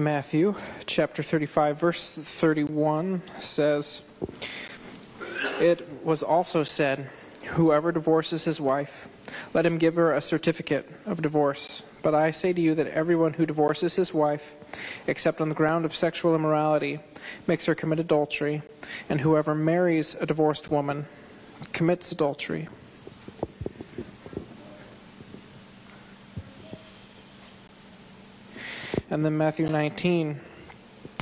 Matthew chapter 35, verse 31 says, It was also said, Whoever divorces his wife, let him give her a certificate of divorce. But I say to you that everyone who divorces his wife, except on the ground of sexual immorality, makes her commit adultery, and whoever marries a divorced woman commits adultery. And then Matthew 19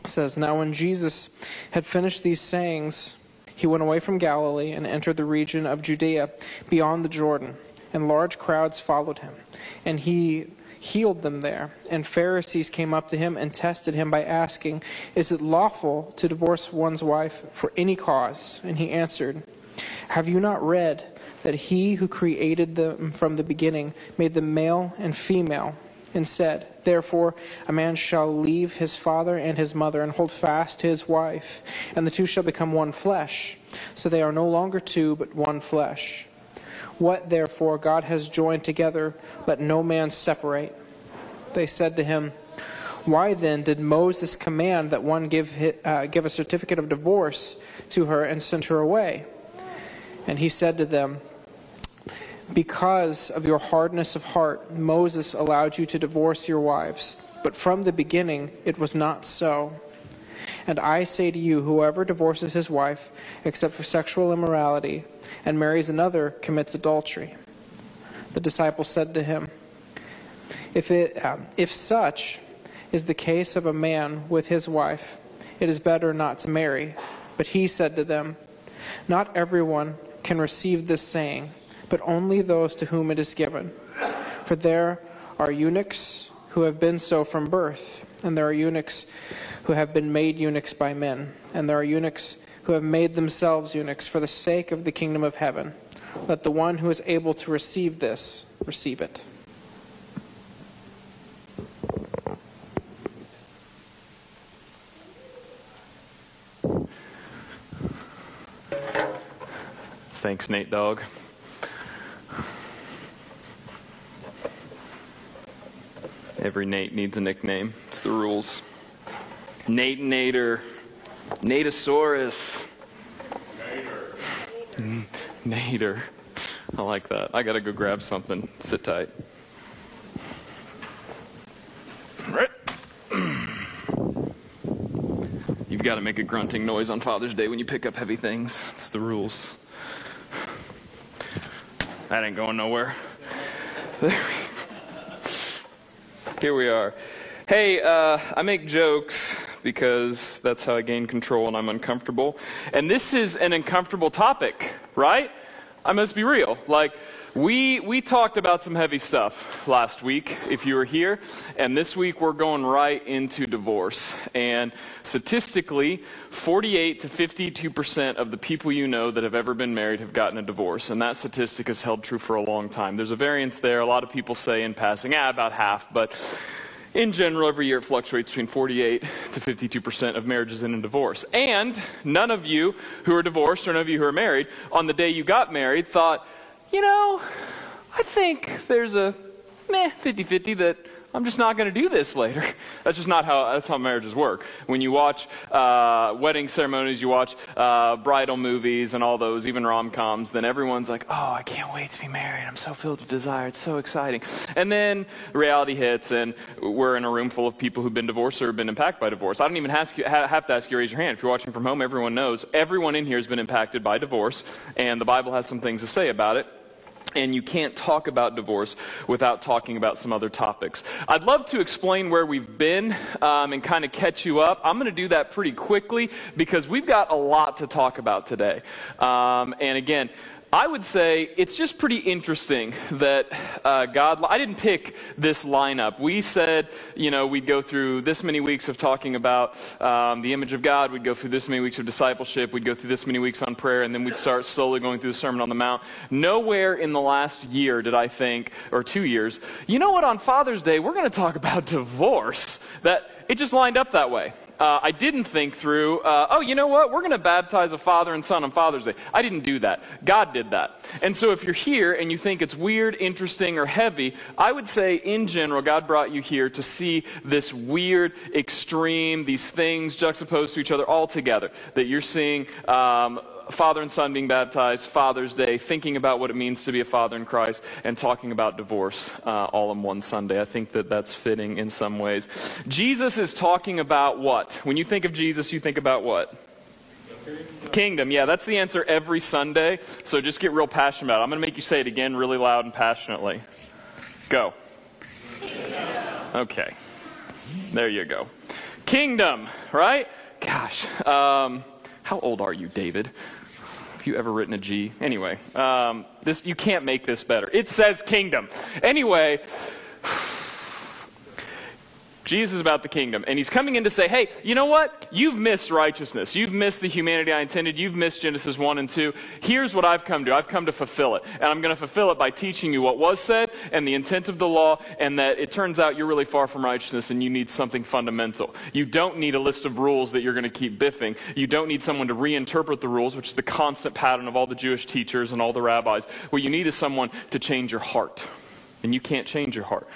says, Now when Jesus had finished these sayings, he went away from Galilee and entered the region of Judea beyond the Jordan, and large crowds followed him. And he healed them there. And Pharisees came up to him and tested him by asking, Is it lawful to divorce one's wife for any cause? And he answered, Have you not read that he who created them from the beginning made them male and female? And said, Therefore, a man shall leave his father and his mother and hold fast to his wife, and the two shall become one flesh. So they are no longer two, but one flesh. What therefore God has joined together, let no man separate. They said to him, Why then did Moses command that one give, uh, give a certificate of divorce to her and send her away? And he said to them, Because of your hardness of heart, Moses allowed you to divorce your wives, but from the beginning it was not so. And I say to you, whoever divorces his wife, except for sexual immorality, and marries another commits adultery. The disciples said to him, If, it, um, if such is the case of a man with his wife, it is better not to marry. But he said to them, Not everyone can receive this saying, but only those to whom it is given. For there are eunuchs who have been so from birth, and there are eunuchs who have been made eunuchs by men, and there are eunuchs who have made themselves eunuchs for the sake of the kingdom of heaven. Let the one who is able to receive this receive it. Thanks, Nate Dog. Every Nate needs a nickname. It's the rules. Nate Nader. Natosaurus. Nader. Nader. I like that. I gotta go grab something. Sit tight. Right. You've got to make a grunting noise on Father's Day when you pick up heavy things. It's the rules. That ain't going nowhere. Here we are. Hey, uh, I make jokes because that's how I gain control and I'm uncomfortable. And this is an uncomfortable topic, right? I must be real. Like, we, we talked about some heavy stuff last week, if you were here. And this week we're going right into divorce. And statistically, 48 to 52% of the people you know that have ever been married have gotten a divorce. And that statistic has held true for a long time. There's a variance there. A lot of people say in passing, ah, about half. But in general, every year it fluctuates between 48 to 52% of marriages end in divorce. And none of you who are divorced or none of you who are married, on the day you got married, thought, you know, I think there's a meh 50 50 that I'm just not going to do this later. That's just not how that's how marriages work. When you watch uh, wedding ceremonies, you watch uh, bridal movies and all those, even rom coms. Then everyone's like, "Oh, I can't wait to be married. I'm so filled with desire. It's so exciting." And then reality hits, and we're in a room full of people who've been divorced or have been impacted by divorce. I don't even ask you, have to ask you to raise your hand. If you're watching from home, everyone knows everyone in here has been impacted by divorce, and the Bible has some things to say about it and you can't talk about divorce without talking about some other topics. I'd love to explain where we've been um, and kind of catch you up. I'm going to do that pretty quickly because we've got a lot to talk about today. Um, and again, I would say it's just pretty interesting that uh, God. I didn't pick this lineup. We said, you know, we'd go through this many weeks of talking about um, the image of God. We'd go through this many weeks of discipleship. We'd go through this many weeks on prayer, and then we'd start slowly going through the Sermon on the Mount. Nowhere in the last year did I think, or two years, you know what? On Father's Day, we're going to talk about divorce. That it just lined up that way. Uh, I didn't think through, uh, oh, you know what? We're going to baptize a father and son on Father's Day. I didn't do that. God did that. And so if you're here and you think it's weird, interesting, or heavy, I would say in general, God brought you here to see this weird, extreme, these things juxtaposed to each other all together. That you're seeing. Um, father and son being baptized, Father's Day, thinking about what it means to be a father in Christ, and talking about divorce uh, all in one Sunday. I think that that's fitting in some ways. Jesus is talking about what? When you think of Jesus, you think about what? Kingdom. Yeah, that's the answer every Sunday. So just get real passionate about it. I'm going to make you say it again really loud and passionately. Go. Okay. There you go. Kingdom, right? Gosh. Um, how old are you, David? You ever written a G? Anyway, um, this, you can't make this better. It says kingdom. Anyway, Jesus is about the kingdom. And he's coming in to say, hey, you know what? You've missed righteousness. You've missed the humanity I intended. You've missed Genesis 1 and 2. Here's what I've come to. I've come to fulfill it. And I'm going to fulfill it by teaching you what was said and the intent of the law, and that it turns out you're really far from righteousness and you need something fundamental. You don't need a list of rules that you're going to keep biffing. You don't need someone to reinterpret the rules, which is the constant pattern of all the Jewish teachers and all the rabbis. What you need is someone to change your heart. And you can't change your heart.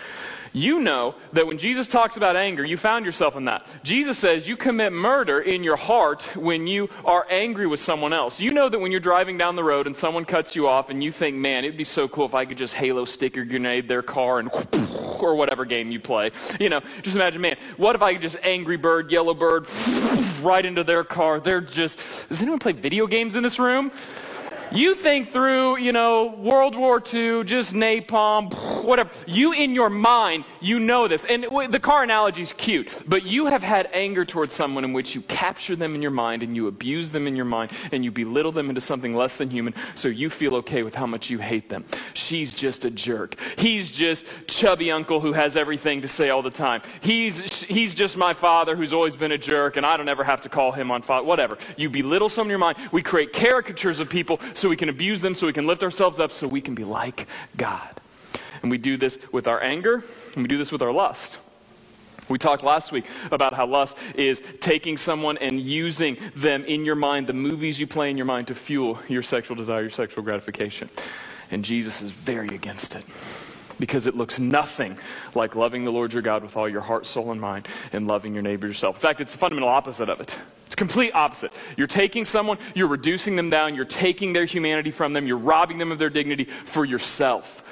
You know that when Jesus talks about anger, you found yourself in that. Jesus says you commit murder in your heart when you are angry with someone else. You know that when you're driving down the road and someone cuts you off and you think, man, it'd be so cool if I could just halo sticker grenade their car and or whatever game you play. You know, just imagine, man, what if I could just Angry Bird, Yellow Bird right into their car? They're just, does anyone play video games in this room? You think through, you know, World War II, just napalm, whatever. You in your mind, you know this. And the car analogy is cute, but you have had anger towards someone in which you capture them in your mind and you abuse them in your mind and you belittle them into something less than human so you feel okay with how much you hate them. She's just a jerk. He's just chubby uncle who has everything to say all the time. He's, he's just my father who's always been a jerk and I don't ever have to call him on father. Whatever. You belittle someone in your mind. We create caricatures of people so we can abuse them, so we can lift ourselves up, so we can be like God. And we do this with our anger, and we do this with our lust. We talked last week about how lust is taking someone and using them in your mind, the movies you play in your mind, to fuel your sexual desire, your sexual gratification. And Jesus is very against it because it looks nothing like loving the Lord your God with all your heart, soul, and mind and loving your neighbor yourself. In fact, it's the fundamental opposite of it. It's complete opposite. You're taking someone, you're reducing them down, you're taking their humanity from them, you're robbing them of their dignity for yourself,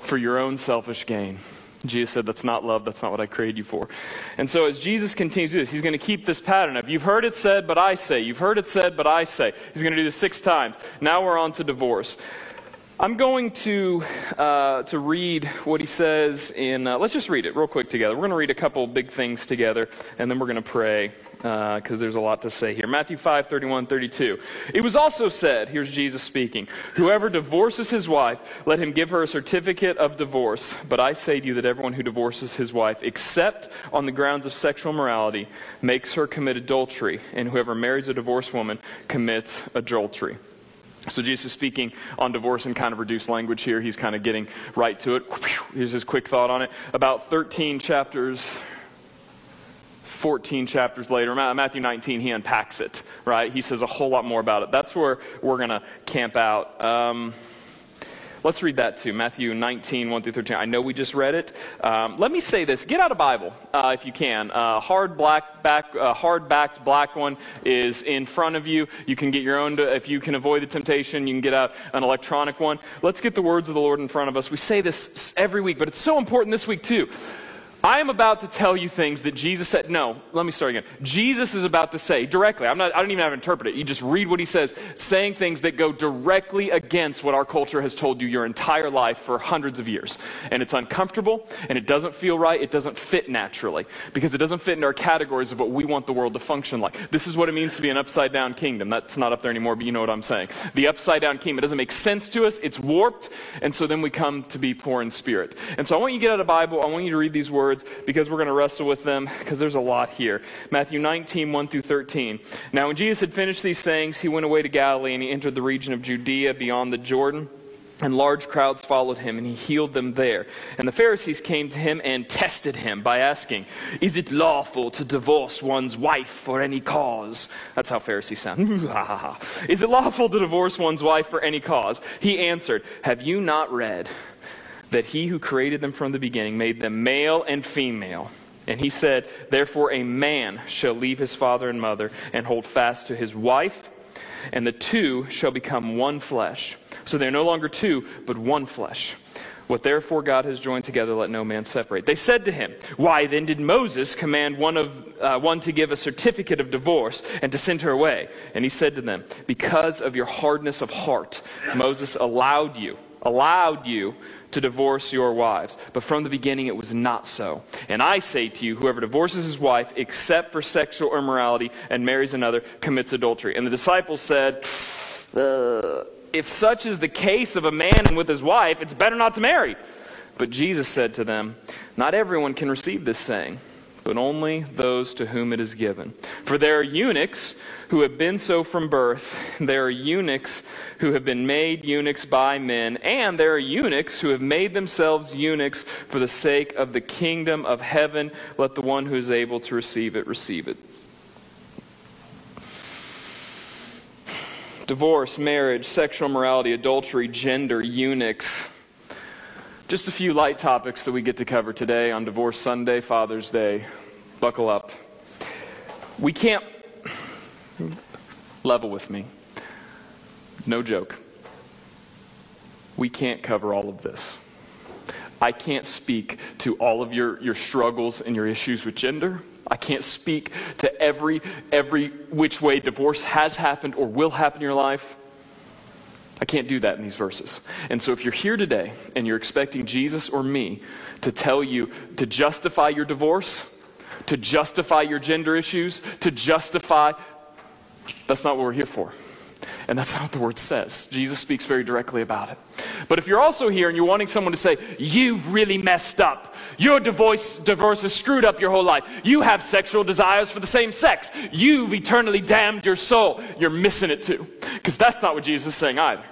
for your own selfish gain. Jesus said, That's not love. That's not what I created you for. And so, as Jesus continues to do this, he's going to keep this pattern of, You've heard it said, but I say. You've heard it said, but I say. He's going to do this six times. Now we're on to divorce. I'm going to, uh, to read what he says in, uh, let's just read it real quick together. We're going to read a couple big things together, and then we're going to pray because uh, there's a lot to say here. Matthew 5, 31, 32. It was also said, here's Jesus speaking, whoever divorces his wife, let him give her a certificate of divorce. But I say to you that everyone who divorces his wife, except on the grounds of sexual morality, makes her commit adultery, and whoever marries a divorced woman commits adultery. So Jesus is speaking on divorce in kind of reduced language here. He's kind of getting right to it. Here's his quick thought on it. About 13 chapters, 14 chapters later, Matthew 19, he unpacks it, right? He says a whole lot more about it. That's where we're going to camp out. Um, Let's read that too. Matthew 19, 1 through 13. I know we just read it. Um, let me say this. Get out a Bible uh, if you can. Uh, hard black back, uh, hard backed black one is in front of you. You can get your own. To, if you can avoid the temptation, you can get out an electronic one. Let's get the words of the Lord in front of us. We say this every week, but it's so important this week too. I am about to tell you things that Jesus said. No, let me start again. Jesus is about to say directly, I'm not, I don't even have to interpret it. You just read what he says, saying things that go directly against what our culture has told you your entire life for hundreds of years. And it's uncomfortable, and it doesn't feel right. It doesn't fit naturally because it doesn't fit into our categories of what we want the world to function like. This is what it means to be an upside down kingdom. That's not up there anymore, but you know what I'm saying. The upside down kingdom, it doesn't make sense to us. It's warped, and so then we come to be poor in spirit. And so I want you to get out a Bible. I want you to read these words words because we're going to wrestle with them because there's a lot here. Matthew 19, 1 through 13. Now, when Jesus had finished these sayings, he went away to Galilee and he entered the region of Judea beyond the Jordan. And large crowds followed him, and he healed them there. And the Pharisees came to him and tested him by asking, Is it lawful to divorce one's wife for any cause? That's how Pharisees sound. Is it lawful to divorce one's wife for any cause? He answered, Have you not read that he who created them from the beginning made them male and female? And he said, Therefore a man shall leave his father and mother and hold fast to his wife, and the two shall become one flesh. So they're no longer two, but one flesh. What therefore God has joined together, let no man separate. They said to him, Why then did Moses command one, of, uh, one to give a certificate of divorce and to send her away? And he said to them, Because of your hardness of heart, Moses allowed you, allowed you to divorce your wives. But from the beginning it was not so. And I say to you, whoever divorces his wife except for sexual immorality and marries another commits adultery. And the disciples said, uh, if such is the case of a man with his wife, it's better not to marry. But Jesus said to them, Not everyone can receive this saying, but only those to whom it is given. For there are eunuchs who have been so from birth, there are eunuchs who have been made eunuchs by men, and there are eunuchs who have made themselves eunuchs for the sake of the kingdom of heaven. Let the one who is able to receive it receive it. divorce, marriage, sexual morality, adultery, gender, eunuchs. Just a few light topics that we get to cover today on Divorce Sunday, Father's Day. Buckle up. We can't level with me. No joke. We can't cover all of this. I can't speak to all of your, your struggles and your issues with gender. I can't speak to every, every which way divorce has happened or will happen in your life. I can't do that in these verses. And so, if you're here today and you're expecting Jesus or me to tell you to justify your divorce, to justify your gender issues, to justify, that's not what we're here for. And that's not what the word says. Jesus speaks very directly about it. But if you're also here and you're wanting someone to say, You've really messed up. Your divorce, divorce has screwed up your whole life. You have sexual desires for the same sex. You've eternally damned your soul. You're missing it too. Because that's not what Jesus is saying either.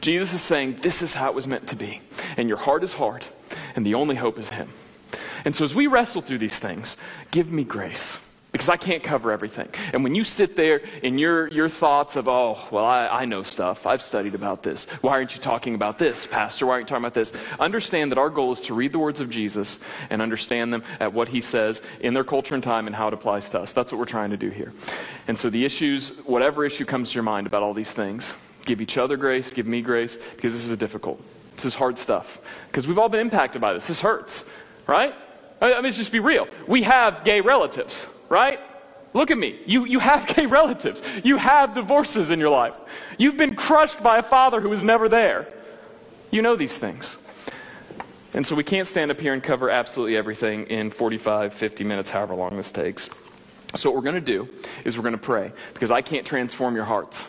Jesus is saying, This is how it was meant to be. And your heart is hard, and the only hope is Him. And so as we wrestle through these things, give me grace because I can't cover everything. And when you sit there in your, your thoughts of, oh, well, I, I know stuff, I've studied about this. Why aren't you talking about this, Pastor? Why aren't you talking about this? Understand that our goal is to read the words of Jesus and understand them at what he says in their culture and time and how it applies to us. That's what we're trying to do here. And so the issues, whatever issue comes to your mind about all these things, give each other grace, give me grace, because this is difficult. This is hard stuff. Because we've all been impacted by this. This hurts, right? I mean, let's just be real. We have gay relatives right? Look at me. You, you have gay relatives. You have divorces in your life. You've been crushed by a father who was never there. You know these things. And so we can't stand up here and cover absolutely everything in 45, 50 minutes, however long this takes. So what we're going to do is we're going to pray because I can't transform your hearts,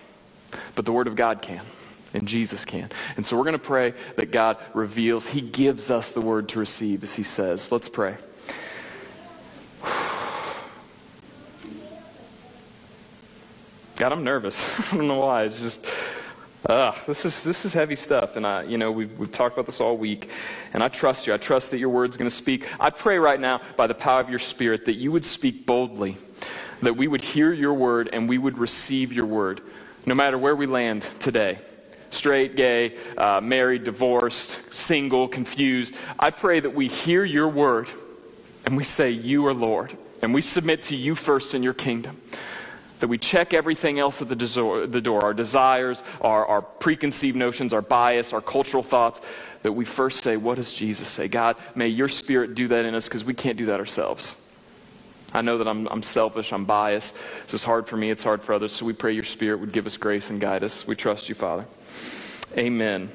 but the Word of God can. And Jesus can. And so we're going to pray that God reveals, He gives us the word to receive, as He says. Let's pray. God, I'm nervous. I don't know why. It's just, ugh, this is, this is heavy stuff. And I, you know, we've, we've talked about this all week. And I trust you. I trust that your word's going to speak. I pray right now, by the power of your spirit, that you would speak boldly, that we would hear your word and we would receive your word, no matter where we land today straight, gay, uh, married, divorced, single, confused. I pray that we hear your word and we say, You are Lord. And we submit to you first in your kingdom that we check everything else at the, the door our desires, our, our preconceived notions, our bias, our cultural thoughts that we first say, What does Jesus say? God, may your spirit do that in us because we can't do that ourselves. I know that I'm, I'm selfish, I'm biased. This is hard for me, it's hard for others. So we pray your spirit would give us grace and guide us. We trust you, Father. Amen.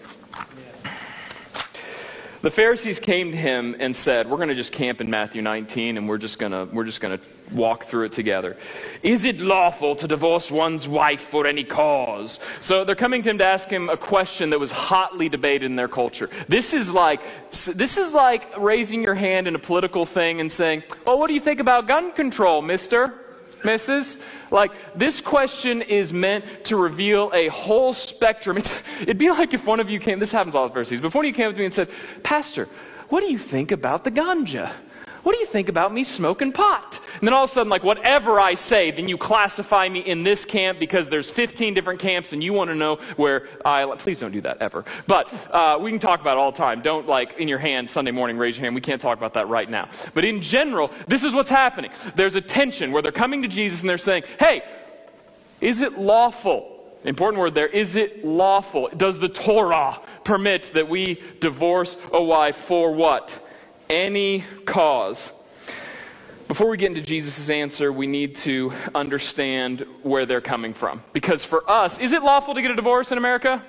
The Pharisees came to him and said, We're going to just camp in Matthew 19 and we're just going to, we're just going to walk through it together. Is it lawful to divorce one's wife for any cause? So they're coming to him to ask him a question that was hotly debated in their culture. This is like, this is like raising your hand in a political thing and saying, Well, what do you think about gun control, mister? Mrs. Like, this question is meant to reveal a whole spectrum. It's, it'd be like if one of you came, this happens all the first verses, but if one of you came up to me and said, Pastor, what do you think about the ganja? What do you think about me smoking pot? And then all of a sudden, like, whatever I say, then you classify me in this camp because there's 15 different camps and you want to know where I. Please don't do that ever. But uh, we can talk about it all the time. Don't, like, in your hand Sunday morning, raise your hand. We can't talk about that right now. But in general, this is what's happening. There's a tension where they're coming to Jesus and they're saying, hey, is it lawful? Important word there. Is it lawful? Does the Torah permit that we divorce a wife for what? Any cause. Before we get into Jesus' answer, we need to understand where they're coming from. Because for us, is it lawful to get a divorce in America?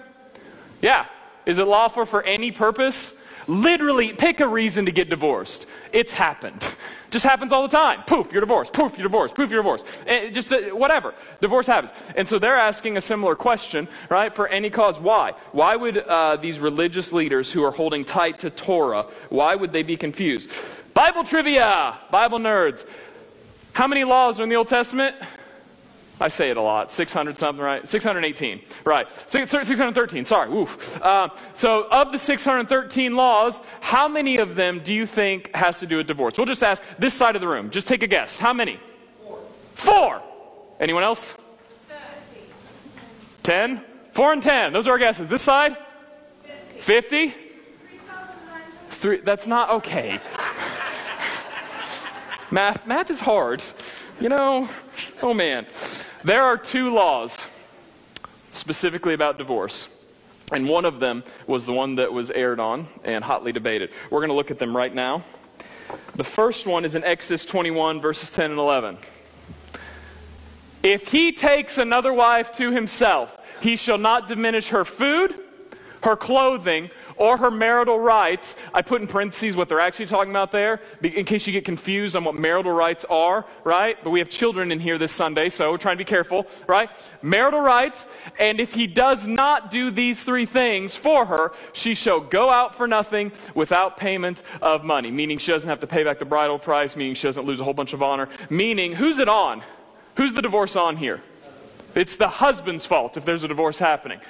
Yeah. Is it lawful for any purpose? Literally, pick a reason to get divorced. It's happened. Just happens all the time. Poof, you're divorced. Poof, you're divorced. Poof, you're divorced. And eh, just uh, whatever. Divorce happens. And so they're asking a similar question, right? For any cause. Why? Why would uh, these religious leaders who are holding tight to Torah, why would they be confused? Bible trivia, Bible nerds. How many laws are in the Old Testament? I say it a lot. 600 something, right? 618, right. 613, sorry. Oof. Uh, so, of the 613 laws, how many of them do you think has to do with divorce? We'll just ask this side of the room. Just take a guess. How many? Four. Four. Anyone else? 10? Four and 10. Those are our guesses. This side? 50? 50? Three, that's not okay. math, math is hard. You know, oh man. There are two laws specifically about divorce. And one of them was the one that was aired on and hotly debated. We're going to look at them right now. The first one is in Exodus 21, verses 10 and 11. If he takes another wife to himself, he shall not diminish her food, her clothing, or her marital rights. I put in parentheses what they're actually talking about there, in case you get confused on what marital rights are, right? But we have children in here this Sunday, so we're trying to be careful, right? Marital rights, and if he does not do these three things for her, she shall go out for nothing without payment of money, meaning she doesn't have to pay back the bridal price, meaning she doesn't lose a whole bunch of honor, meaning who's it on? Who's the divorce on here? It's the husband's fault if there's a divorce happening.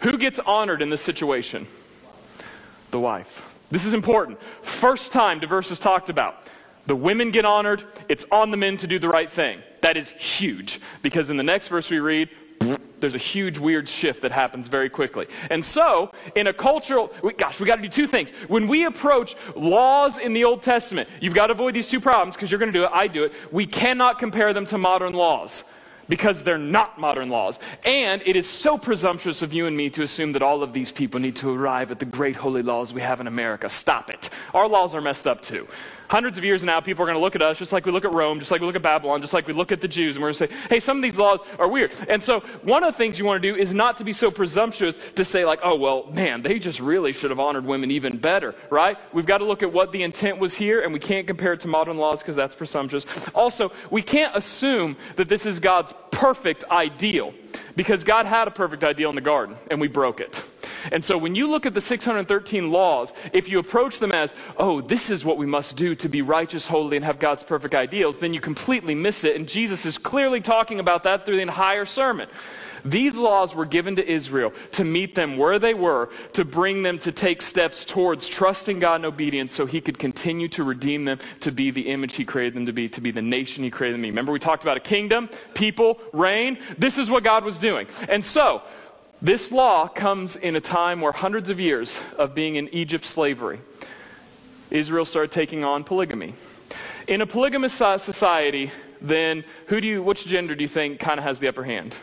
Who gets honored in this situation? The wife. This is important. First time divorce is talked about. The women get honored, it's on the men to do the right thing. That is huge because in the next verse we read, there's a huge weird shift that happens very quickly. And so, in a cultural, gosh, we got to do two things. When we approach laws in the Old Testament, you've got to avoid these two problems because you're going to do it, I do it. We cannot compare them to modern laws because they're not modern laws. And it is so presumptuous of you and me to assume that all of these people need to arrive at the great holy laws we have in America. Stop it. Our laws are messed up too. Hundreds of years now, people are going to look at us just like we look at Rome, just like we look at Babylon, just like we look at the Jews, and we're going to say, hey, some of these laws are weird. And so, one of the things you want to do is not to be so presumptuous to say, like, oh, well, man, they just really should have honored women even better, right? We've got to look at what the intent was here, and we can't compare it to modern laws because that's presumptuous. Also, we can't assume that this is God's perfect ideal because God had a perfect ideal in the garden, and we broke it. And so when you look at the 613 laws, if you approach them as, oh, this is what we must do to be righteous, holy, and have God's perfect ideals, then you completely miss it. And Jesus is clearly talking about that through the entire sermon. These laws were given to Israel to meet them where they were, to bring them to take steps towards trusting God and obedience so he could continue to redeem them to be the image he created them to be, to be the nation he created them to be. Remember, we talked about a kingdom, people, reign. This is what God was doing. And so, this law comes in a time where hundreds of years of being in Egypt slavery, Israel started taking on polygamy. In a polygamous society, then who do you, which gender do you think kind of has the upper hand?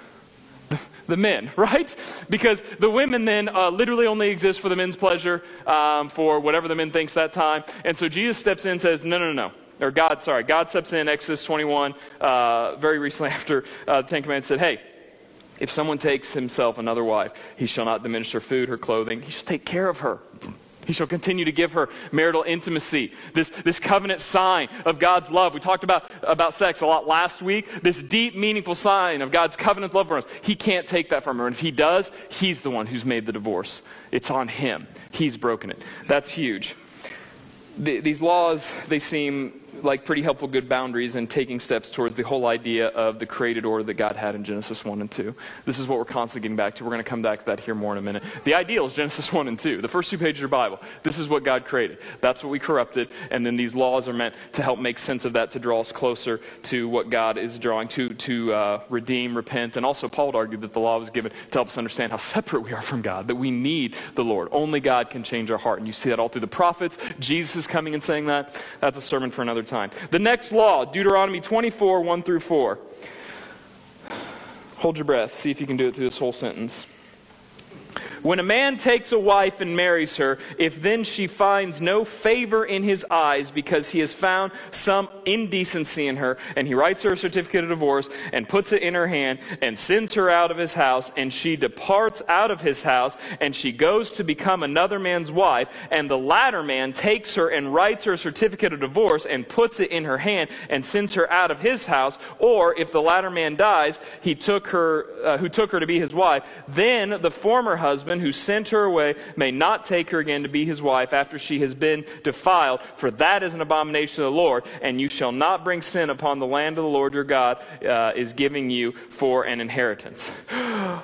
the men, right? Because the women then uh, literally only exist for the men's pleasure, um, for whatever the men thinks that time. And so Jesus steps in and says, no, no, no, no. Or God, sorry, God steps in, Exodus 21, uh, very recently after uh, the Ten Commandments said, hey, if someone takes himself another wife, he shall not diminish her food, her clothing. He shall take care of her. He shall continue to give her marital intimacy, this, this covenant sign of God's love. We talked about, about sex a lot last week. This deep, meaningful sign of God's covenant love for us. He can't take that from her. And if he does, he's the one who's made the divorce. It's on him. He's broken it. That's huge. The, these laws, they seem like pretty helpful good boundaries and taking steps towards the whole idea of the created order that God had in Genesis 1 and 2. This is what we're constantly getting back to. We're going to come back to that here more in a minute. The ideal is Genesis 1 and 2, the first two pages of the Bible. This is what God created. That's what we corrupted, and then these laws are meant to help make sense of that, to draw us closer to what God is drawing, to, to uh, redeem, repent, and also Paul would argue that the law was given to help us understand how separate we are from God, that we need the Lord. Only God can change our heart, and you see that all through the prophets. Jesus is coming and saying that. That's a sermon for another time. The next law, Deuteronomy 24, 1 through 4. Hold your breath. See if you can do it through this whole sentence. When a man takes a wife and marries her, if then she finds no favor in his eyes because he has found some indecency in her, and he writes her a certificate of divorce and puts it in her hand and sends her out of his house, and she departs out of his house, and she goes to become another man's wife, and the latter man takes her and writes her a certificate of divorce and puts it in her hand and sends her out of his house, or if the latter man dies, he took her, uh, who took her to be his wife, then the former husband husband who sent her away may not take her again to be his wife after she has been defiled, for that is an abomination to the Lord, and you shall not bring sin upon the land of the Lord your God uh, is giving you for an inheritance.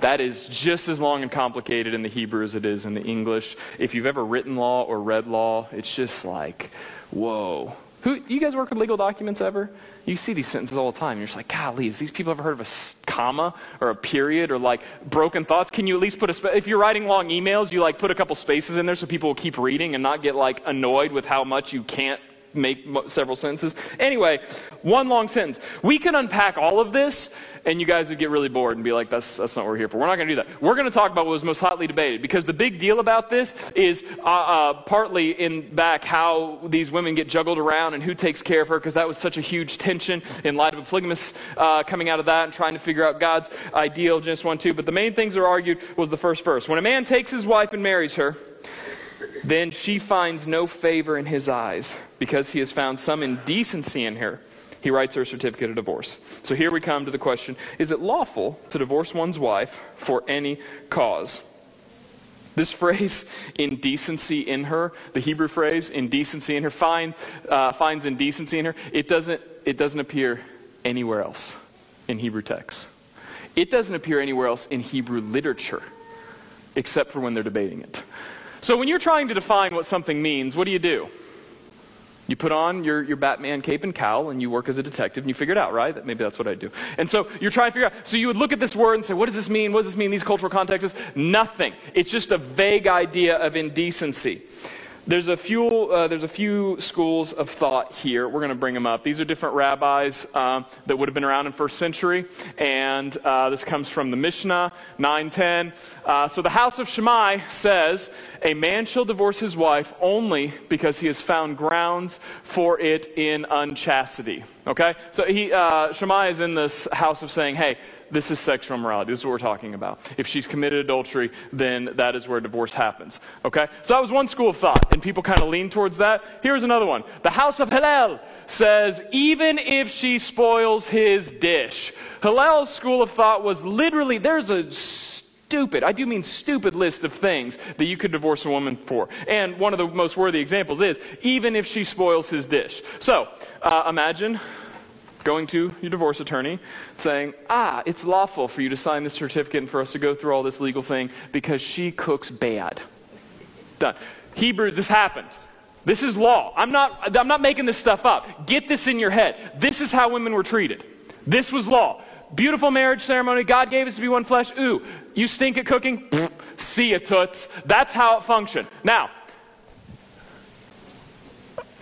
That is just as long and complicated in the Hebrew as it is in the English. If you've ever written law or read law, it's just like, whoa. Who, you guys work with legal documents ever? You see these sentences all the time. You're just like, golly, has these people ever heard of a comma or a period or like broken thoughts? Can you at least put a, spe- if you're writing long emails, you like put a couple spaces in there so people will keep reading and not get like annoyed with how much you can't make several sentences. Anyway, one long sentence. We can unpack all of this and you guys would get really bored and be like, that's, that's not what we're here for. We're not going to do that. We're going to talk about what was most hotly debated because the big deal about this is uh, uh, partly in back how these women get juggled around and who takes care of her because that was such a huge tension in light of a polygamous uh, coming out of that and trying to figure out God's ideal, Genesis 1 2. But the main things that are argued was the first verse. When a man takes his wife and marries her, then she finds no favor in his eyes because he has found some indecency in her he writes her a certificate of divorce. So here we come to the question Is it lawful to divorce one's wife for any cause? This phrase, indecency in her, the Hebrew phrase, indecency in her, find, uh, finds indecency in her, it doesn't, it doesn't appear anywhere else in Hebrew texts. It doesn't appear anywhere else in Hebrew literature, except for when they're debating it. So when you're trying to define what something means, what do you do? You put on your, your Batman cape and cowl and you work as a detective and you figure it out, right? That, maybe that's what I do. And so you're trying to figure out. So you would look at this word and say, what does this mean? What does this mean these cultural contexts? Nothing. It's just a vague idea of indecency. There's a few, uh, there's a few schools of thought here. We're going to bring them up. These are different rabbis um, that would have been around in first century, and uh, this comes from the Mishnah 9:10. Uh, so the house of Shammai says, "A man shall divorce his wife only because he has found grounds for it in unchastity." Okay, so he uh, Shammai is in this house of saying, "Hey." This is sexual immorality. This is what we're talking about. If she's committed adultery, then that is where divorce happens. Okay? So that was one school of thought, and people kind of lean towards that. Here's another one. The House of Hillel says, even if she spoils his dish. Hillel's school of thought was literally, there's a stupid, I do mean stupid list of things that you could divorce a woman for. And one of the most worthy examples is, even if she spoils his dish. So, uh, imagine going to your divorce attorney saying, ah, it's lawful for you to sign this certificate and for us to go through all this legal thing because she cooks bad. Done. Hebrews, this happened. This is law. I'm not, I'm not making this stuff up. Get this in your head. This is how women were treated. This was law. Beautiful marriage ceremony. God gave us to be one flesh. Ooh, you stink at cooking? See ya, toots. That's how it functioned. Now,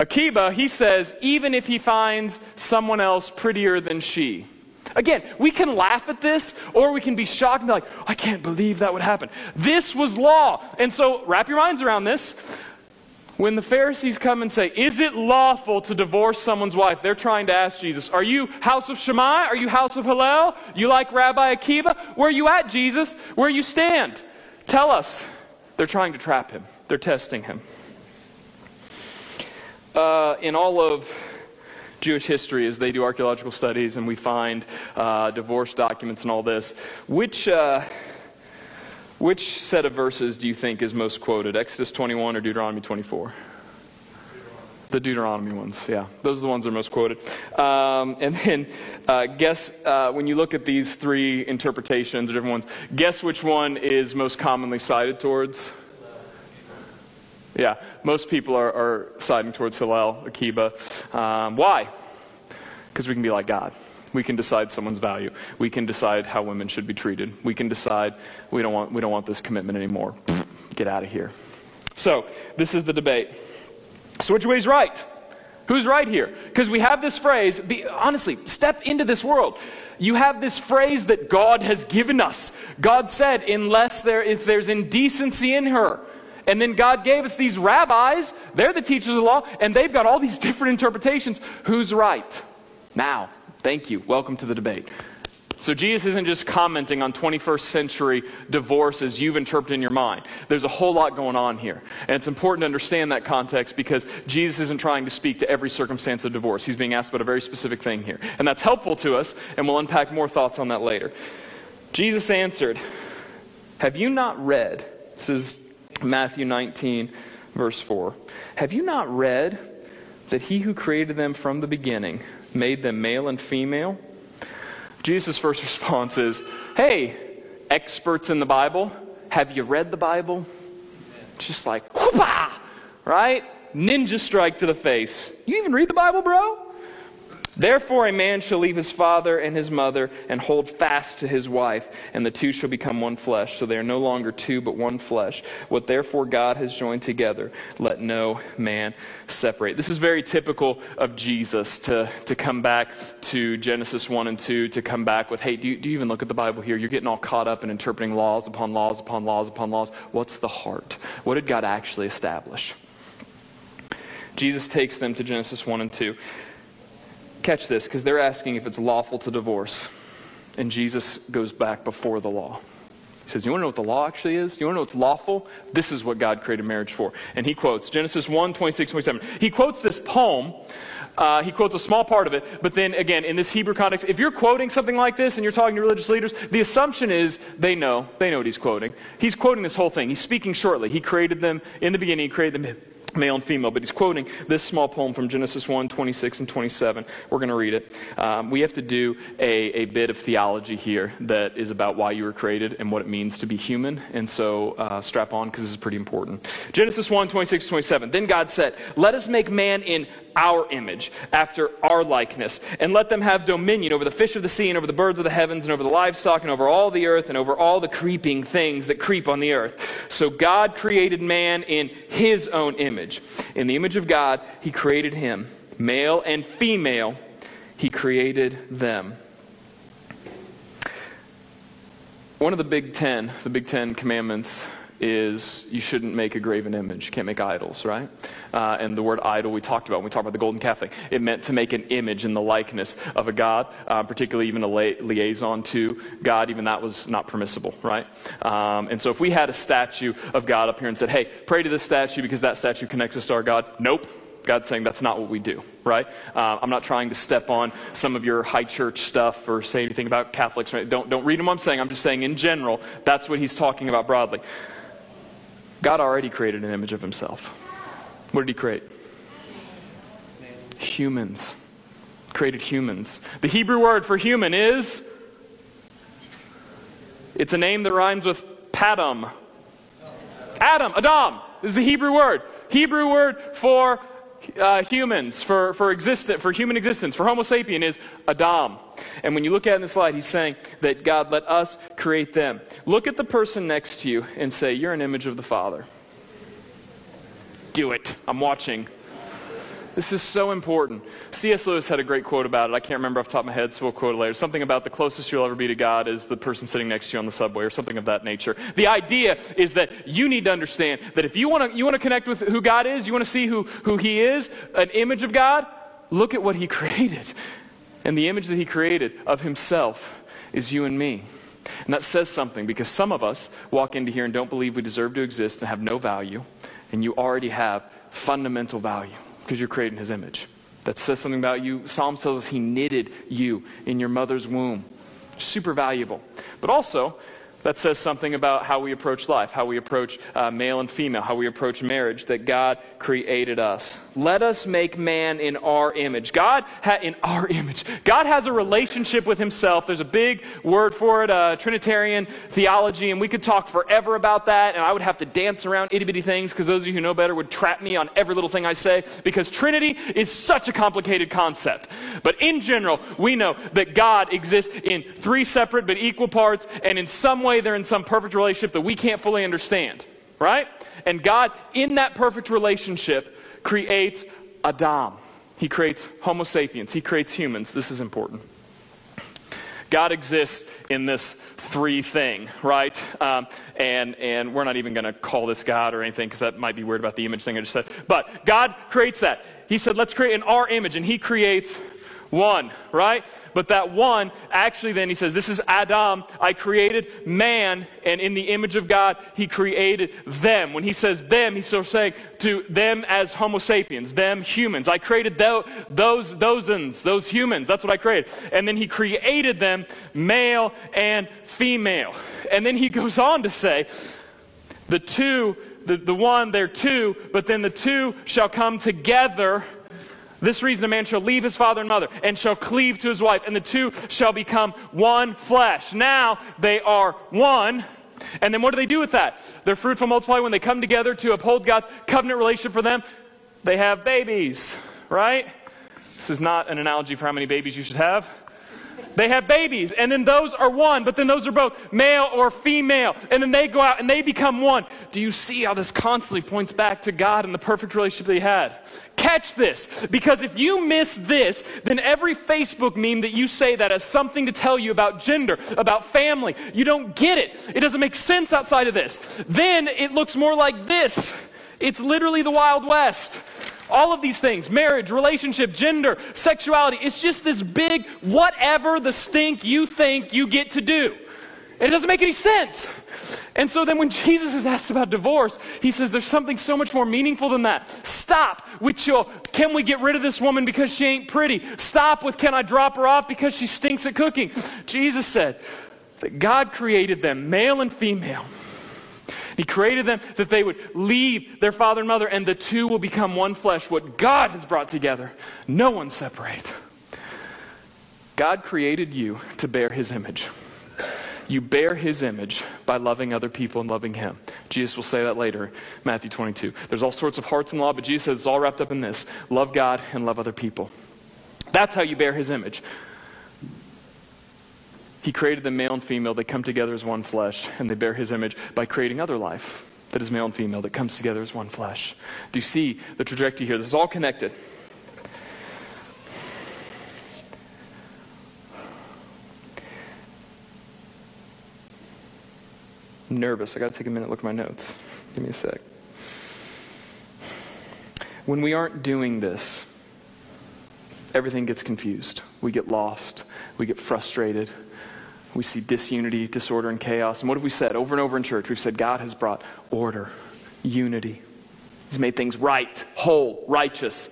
Akiba, he says, even if he finds someone else prettier than she. Again, we can laugh at this or we can be shocked and be like, I can't believe that would happen. This was law. And so wrap your minds around this. When the Pharisees come and say, Is it lawful to divorce someone's wife? They're trying to ask Jesus, Are you house of Shammai? Are you house of Hillel? You like Rabbi Akiba? Where are you at, Jesus? Where you stand? Tell us. They're trying to trap him, they're testing him uh, in all of Jewish history, as they do archaeological studies and we find uh, divorce documents and all this, which, uh, which set of verses do you think is most quoted? Exodus 21 or Deuteronomy 24? The Deuteronomy ones, yeah. Those are the ones that are most quoted. Um, and then, uh, guess, uh, when you look at these three interpretations or different ones, guess which one is most commonly cited towards? Yeah, most people are, are siding towards Hillel, Akiba. Um, why? Because we can be like God. We can decide someone's value. We can decide how women should be treated. We can decide we don't want, we don't want this commitment anymore. Get out of here. So, this is the debate. So, which way's right? Who's right here? Because we have this phrase, be, honestly, step into this world. You have this phrase that God has given us. God said, unless there, if there's indecency in her. And then God gave us these rabbis, they're the teachers of the law, and they've got all these different interpretations. Who's right? Now, thank you. Welcome to the debate. So Jesus isn't just commenting on 21st century divorce as you've interpreted in your mind. There's a whole lot going on here. And it's important to understand that context because Jesus isn't trying to speak to every circumstance of divorce. He's being asked about a very specific thing here. And that's helpful to us, and we'll unpack more thoughts on that later. Jesus answered, Have you not read? This is Matthew 19, verse 4. Have you not read that he who created them from the beginning made them male and female? Jesus' first response is, Hey, experts in the Bible, have you read the Bible? Just like, whoopah, right? Ninja strike to the face. You even read the Bible, bro? Therefore, a man shall leave his father and his mother and hold fast to his wife, and the two shall become one flesh. So they are no longer two, but one flesh. What therefore God has joined together, let no man separate. This is very typical of Jesus to, to come back to Genesis 1 and 2, to come back with, hey, do you, do you even look at the Bible here? You're getting all caught up in interpreting laws upon laws upon laws upon laws. What's the heart? What did God actually establish? Jesus takes them to Genesis 1 and 2. Catch this, because they're asking if it's lawful to divorce. And Jesus goes back before the law. He says, You want to know what the law actually is? You want to know what's lawful? This is what God created marriage for. And he quotes Genesis 1 26, 27. He quotes this poem. Uh, he quotes a small part of it, but then again, in this Hebrew context, if you're quoting something like this and you're talking to religious leaders, the assumption is they know. They know what he's quoting. He's quoting this whole thing. He's speaking shortly. He created them in the beginning, he created them male and female, but he's quoting this small poem from Genesis 1 26 and 27. We're going to read it. Um, we have to do a, a bit of theology here that is about why you were created and what it means to be human. And so uh, strap on because this is pretty important. Genesis 1 26 27. Then God said, Let us make man in our image, after our likeness, and let them have dominion over the fish of the sea, and over the birds of the heavens, and over the livestock, and over all the earth, and over all the creeping things that creep on the earth. So God created man in his own image. In the image of God, he created him. Male and female, he created them. One of the Big Ten, the Big Ten commandments, is you shouldn't make a graven image. You can't make idols, right? Uh, and the word idol we talked about when we talked about the golden calf thing. It meant to make an image in the likeness of a god, uh, particularly even a la- liaison to God. Even that was not permissible, right? Um, and so if we had a statue of God up here and said, hey, pray to this statue because that statue connects us to our God, nope. God's saying that's not what we do, right? Uh, I'm not trying to step on some of your high church stuff or say anything about Catholics. Right? Don't, don't read them what I'm saying. I'm just saying in general, that's what he's talking about broadly. God already created an image of himself. What did he create? Humans. Created humans. The Hebrew word for human is it's a name that rhymes with Padam. Adam, Adam is the Hebrew word. Hebrew word for uh, humans, for, for, existent, for human existence, for Homo sapien is Adam. And when you look at it in the slide, he's saying that God let us create them. Look at the person next to you and say, You're an image of the Father. Do it. I'm watching. This is so important. C.S. Lewis had a great quote about it. I can't remember off the top of my head, so we'll quote it later. Something about the closest you'll ever be to God is the person sitting next to you on the subway, or something of that nature. The idea is that you need to understand that if you want to you want to connect with who God is, you want to see who, who He is, an image of God, look at what He created. And the image that He created of Himself is you and me. And that says something because some of us walk into here and don't believe we deserve to exist and have no value, and you already have fundamental value because you're created in his image. That says something about you. Psalm tells us he knitted you in your mother's womb. Super valuable. But also, That says something about how we approach life, how we approach uh, male and female, how we approach marriage, that God created us. Let us make man in our image. God, ha- in our image. God has a relationship with himself. There's a big word for it, uh, Trinitarian theology, and we could talk forever about that, and I would have to dance around itty bitty things because those of you who know better would trap me on every little thing I say because Trinity is such a complicated concept. But in general, we know that God exists in three separate but equal parts, and in some way, way they're in some perfect relationship that we can't fully understand, right? And God, in that perfect relationship, creates Adam. He creates Homo sapiens. He creates humans. This is important. God exists in this three thing, right? Um, and, and we're not even going to call this God or anything because that might be weird about the image thing I just said. But God creates that. He said, let's create in our image. And He creates one, right? But that one, actually, then he says, This is Adam. I created man, and in the image of God, he created them. When he says them, he's still saying to them as Homo sapiens, them humans. I created those, those, those, those humans. That's what I created. And then he created them male and female. And then he goes on to say, The two, the, the one, they're two, but then the two shall come together this reason a man shall leave his father and mother and shall cleave to his wife, and the two shall become one flesh. Now they are one. And then what do they do with that? They're fruitful, multiply. When they come together to uphold God's covenant relationship for them, they have babies, right? This is not an analogy for how many babies you should have. They have babies, and then those are one, but then those are both male or female, and then they go out and they become one. Do you see how this constantly points back to God and the perfect relationship they had? Catch this, because if you miss this, then every Facebook meme that you say that has something to tell you about gender, about family, you don't get it. It doesn't make sense outside of this. Then it looks more like this. It's literally the Wild West. All of these things marriage, relationship, gender, sexuality it's just this big whatever the stink you think you get to do. It doesn't make any sense. And so then when Jesus is asked about divorce, he says there's something so much more meaningful than that. Stop with your, can we get rid of this woman because she ain't pretty? Stop with, can I drop her off because she stinks at cooking? Jesus said that God created them, male and female. He created them that they would leave their father and mother, and the two will become one flesh. What God has brought together, no one separate. God created you to bear his image. You bear his image by loving other people and loving him. Jesus will say that later, Matthew 22. There's all sorts of hearts in law, but Jesus says it's all wrapped up in this love God and love other people. That's how you bear his image. He created the male and female. They come together as one flesh, and they bear his image by creating other life that is male and female, that comes together as one flesh. Do you see the trajectory here? This is all connected. I'm nervous. I got to take a minute to look at my notes. Give me a sec. When we aren't doing this, everything gets confused. We get lost. We get frustrated. We see disunity, disorder, and chaos. And what have we said over and over in church? We've said God has brought order, unity. He's made things right, whole, righteous.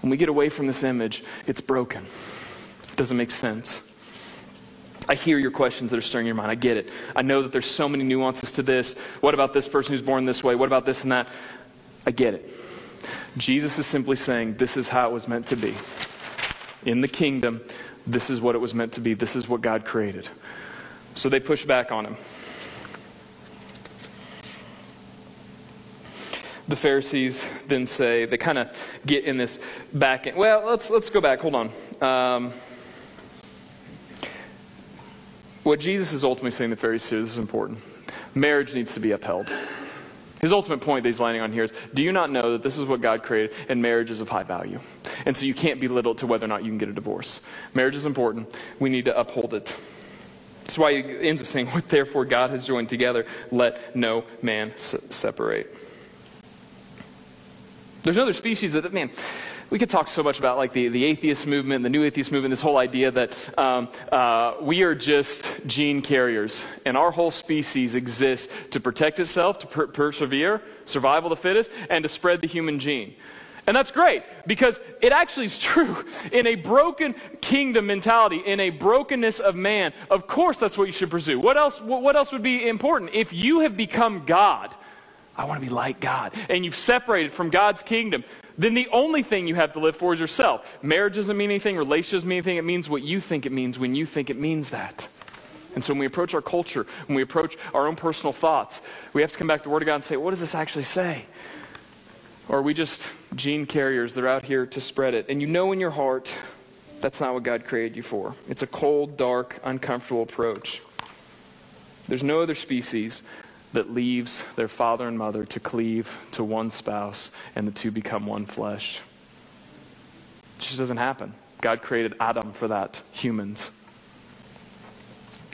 When we get away from this image, it's broken. It doesn't make sense. I hear your questions that are stirring your mind. I get it. I know that there's so many nuances to this. What about this person who's born this way? What about this and that? I get it. Jesus is simply saying this is how it was meant to be. In the kingdom, this is what it was meant to be. This is what God created. So they push back on him. The Pharisees then say, they kind of get in this back end. Well, let's, let's go back. Hold on. Um, what Jesus is ultimately saying to the Pharisees, is important. Marriage needs to be upheld. His ultimate point that he's landing on here is do you not know that this is what God created and marriage is of high value? And so you can't belittle to whether or not you can get a divorce. Marriage is important. We need to uphold it. That's why he ends up saying, What therefore God has joined together, let no man s- separate. There's another species that, man, we could talk so much about like the, the atheist movement, the new atheist movement, this whole idea that um, uh, we are just gene carriers, and our whole species exists to protect itself, to per- persevere, survival of the fittest, and to spread the human gene. And that's great because it actually is true. In a broken kingdom mentality, in a brokenness of man, of course that's what you should pursue. What else, what else would be important? If you have become God, I want to be like God, and you've separated from God's kingdom, then the only thing you have to live for is yourself. Marriage doesn't mean anything, relationships doesn't mean anything. It means what you think it means when you think it means that. And so when we approach our culture, when we approach our own personal thoughts, we have to come back to the Word of God and say, what does this actually say? Or are we just gene carriers that are out here to spread it? And you know in your heart that's not what God created you for. It's a cold, dark, uncomfortable approach. There's no other species that leaves their father and mother to cleave to one spouse and the two become one flesh. It just doesn't happen. God created Adam for that, humans.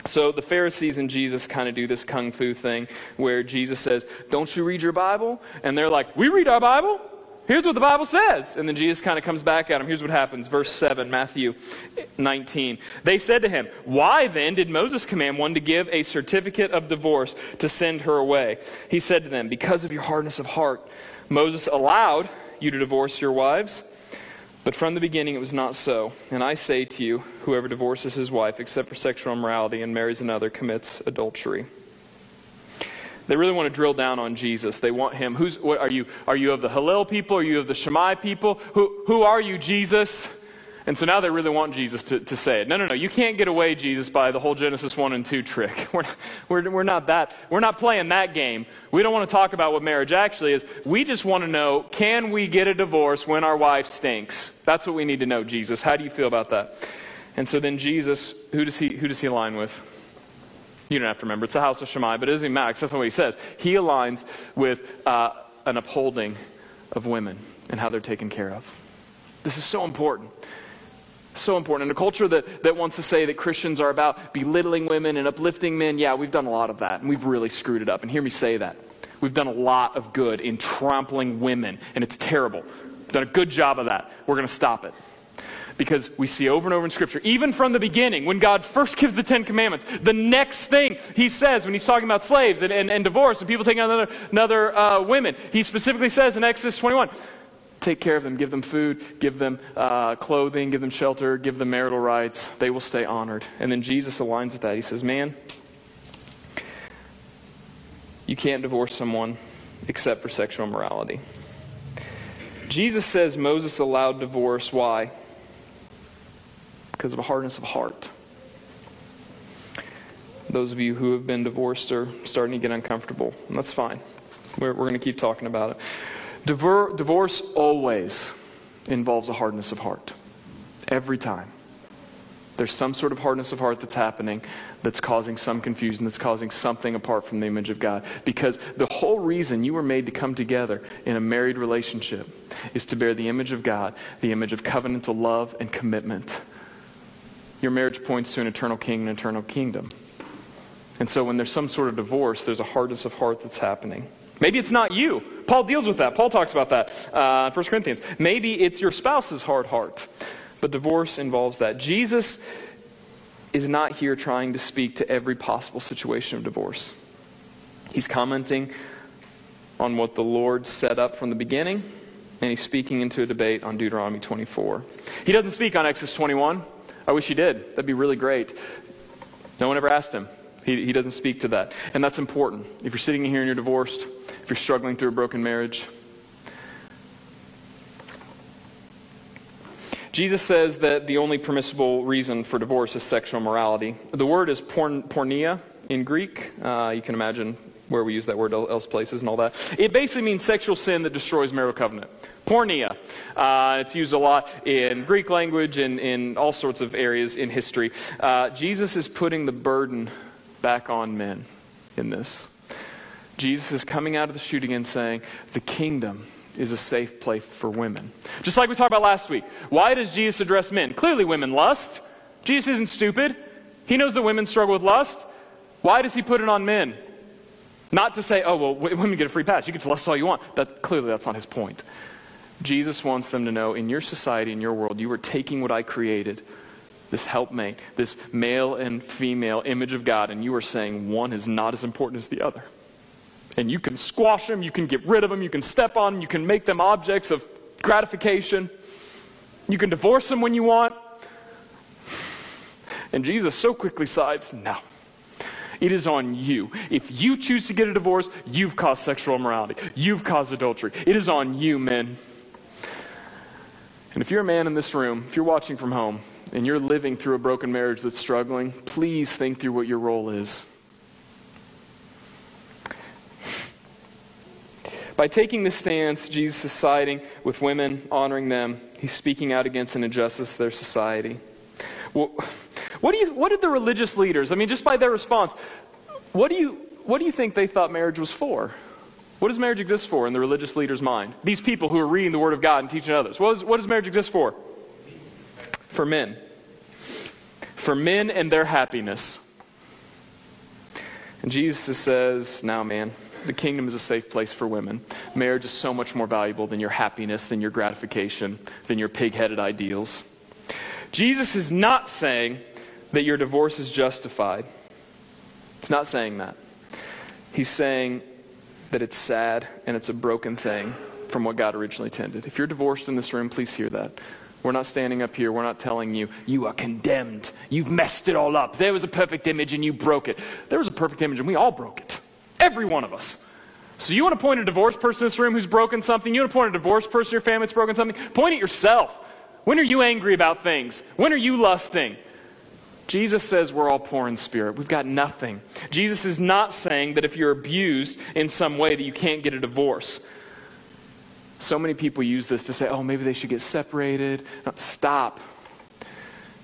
So the Pharisees and Jesus kind of do this kung fu thing where Jesus says, Don't you read your Bible? And they're like, We read our Bible. Here's what the Bible says. And then Jesus kind of comes back at him. Here's what happens. Verse 7, Matthew 19. They said to him, Why then did Moses command one to give a certificate of divorce to send her away? He said to them, Because of your hardness of heart, Moses allowed you to divorce your wives. But from the beginning it was not so. And I say to you, whoever divorces his wife except for sexual immorality and marries another commits adultery. They really want to drill down on Jesus. They want him. Who's what are you? Are you of the Hillel people? Are you of the Shammai people? Who who are you, Jesus? And so now they really want Jesus to, to say it. No, no, no. You can't get away, Jesus, by the whole Genesis 1 and 2 trick. We're not, we're, we're not that. We're not playing that game. We don't want to talk about what marriage actually is. We just want to know can we get a divorce when our wife stinks? That's what we need to know, Jesus. How do you feel about that? And so then Jesus, who does he, who does he align with? You don't have to remember. It's the house of Shammai, but it isn't Max. That's not what he says. He aligns with uh, an upholding of women and how they're taken care of. This is so important. So important. In a culture that, that wants to say that Christians are about belittling women and uplifting men, yeah, we've done a lot of that, and we've really screwed it up. And hear me say that. We've done a lot of good in trampling women, and it's terrible. We've done a good job of that. We're going to stop it. Because we see over and over in Scripture, even from the beginning, when God first gives the Ten Commandments, the next thing he says when he's talking about slaves and, and, and divorce and people taking another, another uh, women, he specifically says in Exodus 21 take care of them, give them food, give them uh, clothing, give them shelter, give them marital rights. They will stay honored. And then Jesus aligns with that. He says, Man, you can't divorce someone except for sexual immorality. Jesus says Moses allowed divorce. Why? Because of a hardness of heart. Those of you who have been divorced are starting to get uncomfortable. That's fine. We're, we're going to keep talking about it. Divor- divorce always involves a hardness of heart. Every time. There's some sort of hardness of heart that's happening that's causing some confusion, that's causing something apart from the image of God. Because the whole reason you were made to come together in a married relationship is to bear the image of God, the image of covenantal love and commitment. Your marriage points to an eternal king and eternal kingdom. And so when there's some sort of divorce, there's a hardness of heart that's happening. Maybe it's not you. Paul deals with that. Paul talks about that uh, in 1 Corinthians. Maybe it's your spouse's hard heart. But divorce involves that. Jesus is not here trying to speak to every possible situation of divorce. He's commenting on what the Lord set up from the beginning, and he's speaking into a debate on Deuteronomy 24. He doesn't speak on Exodus 21. I wish he did. That'd be really great. No one ever asked him. He, he doesn't speak to that. And that's important. If you're sitting here and you're divorced, if you're struggling through a broken marriage, Jesus says that the only permissible reason for divorce is sexual morality. The word is porn, porneia in Greek. Uh, you can imagine where we use that word else places and all that. It basically means sexual sin that destroys marital covenant. Porneia. Uh, it's used a lot in Greek language and in all sorts of areas in history. Uh, Jesus is putting the burden back on men in this. Jesus is coming out of the shooting and saying, the kingdom is a safe place for women. Just like we talked about last week. Why does Jesus address men? Clearly, women lust. Jesus isn't stupid. He knows that women struggle with lust. Why does he put it on men? Not to say, oh, well, women get a free pass. You can lust all you want. That, clearly, that's not his point. Jesus wants them to know in your society, in your world, you are taking what I created this helpmate, this male and female image of God, and you are saying one is not as important as the other. And you can squash them, you can get rid of them, you can step on them, you can make them objects of gratification. You can divorce them when you want. And Jesus so quickly sides, no. It is on you. If you choose to get a divorce, you've caused sexual immorality. You've caused adultery. It is on you, men. And if you're a man in this room, if you're watching from home, and you're living through a broken marriage that's struggling, please think through what your role is. By taking this stance, Jesus is siding with women, honoring them. He's speaking out against an injustice to their society. Well, what, do you, what did the religious leaders, I mean, just by their response, what do, you, what do you think they thought marriage was for? What does marriage exist for in the religious leader's mind? These people who are reading the Word of God and teaching others. What, is, what does marriage exist for? For men. For men and their happiness. And Jesus says, now, man, the kingdom is a safe place for women. Marriage is so much more valuable than your happiness, than your gratification, than your pig headed ideals. Jesus is not saying that your divorce is justified. He's not saying that. He's saying that it's sad and it's a broken thing from what God originally intended. If you're divorced in this room, please hear that. We're not standing up here. We're not telling you, you are condemned. You've messed it all up. There was a perfect image and you broke it. There was a perfect image and we all broke it. Every one of us. So you want to point a divorced person in this room who's broken something? You want to point a divorced person in your family that's broken something? Point at yourself. When are you angry about things? When are you lusting? Jesus says we're all poor in spirit. We've got nothing. Jesus is not saying that if you're abused in some way that you can't get a divorce. So many people use this to say, oh, maybe they should get separated. No, stop.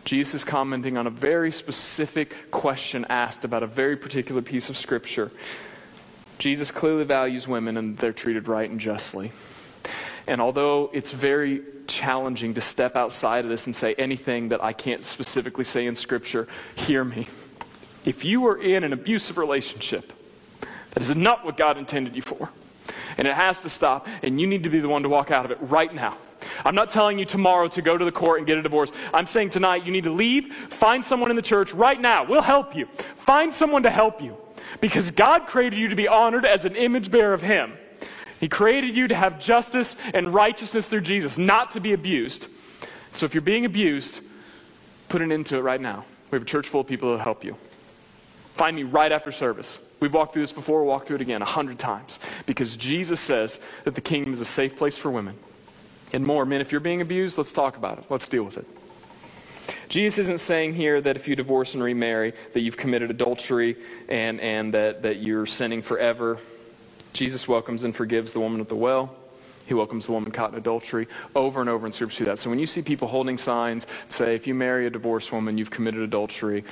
Jesus is commenting on a very specific question asked about a very particular piece of scripture. Jesus clearly values women and they're treated right and justly. And although it's very challenging to step outside of this and say anything that I can't specifically say in Scripture, hear me. If you are in an abusive relationship, that is not what God intended you for. And it has to stop, and you need to be the one to walk out of it right now. I'm not telling you tomorrow to go to the court and get a divorce. I'm saying tonight you need to leave, find someone in the church right now. We'll help you. Find someone to help you. Because God created you to be honored as an image bearer of Him. He created you to have justice and righteousness through Jesus, not to be abused. So if you're being abused, put an end to it right now. We have a church full of people who help you. Find me right after service. We've walked through this before, we'll walk through it again a hundred times. Because Jesus says that the kingdom is a safe place for women. And more, men, if you're being abused, let's talk about it. Let's deal with it. Jesus isn't saying here that if you divorce and remarry, that you've committed adultery and, and that, that you're sinning forever. Jesus welcomes and forgives the woman at the well. He welcomes the woman caught in adultery over and over in Scripture. That. So when you see people holding signs, say, if you marry a divorced woman, you've committed adultery.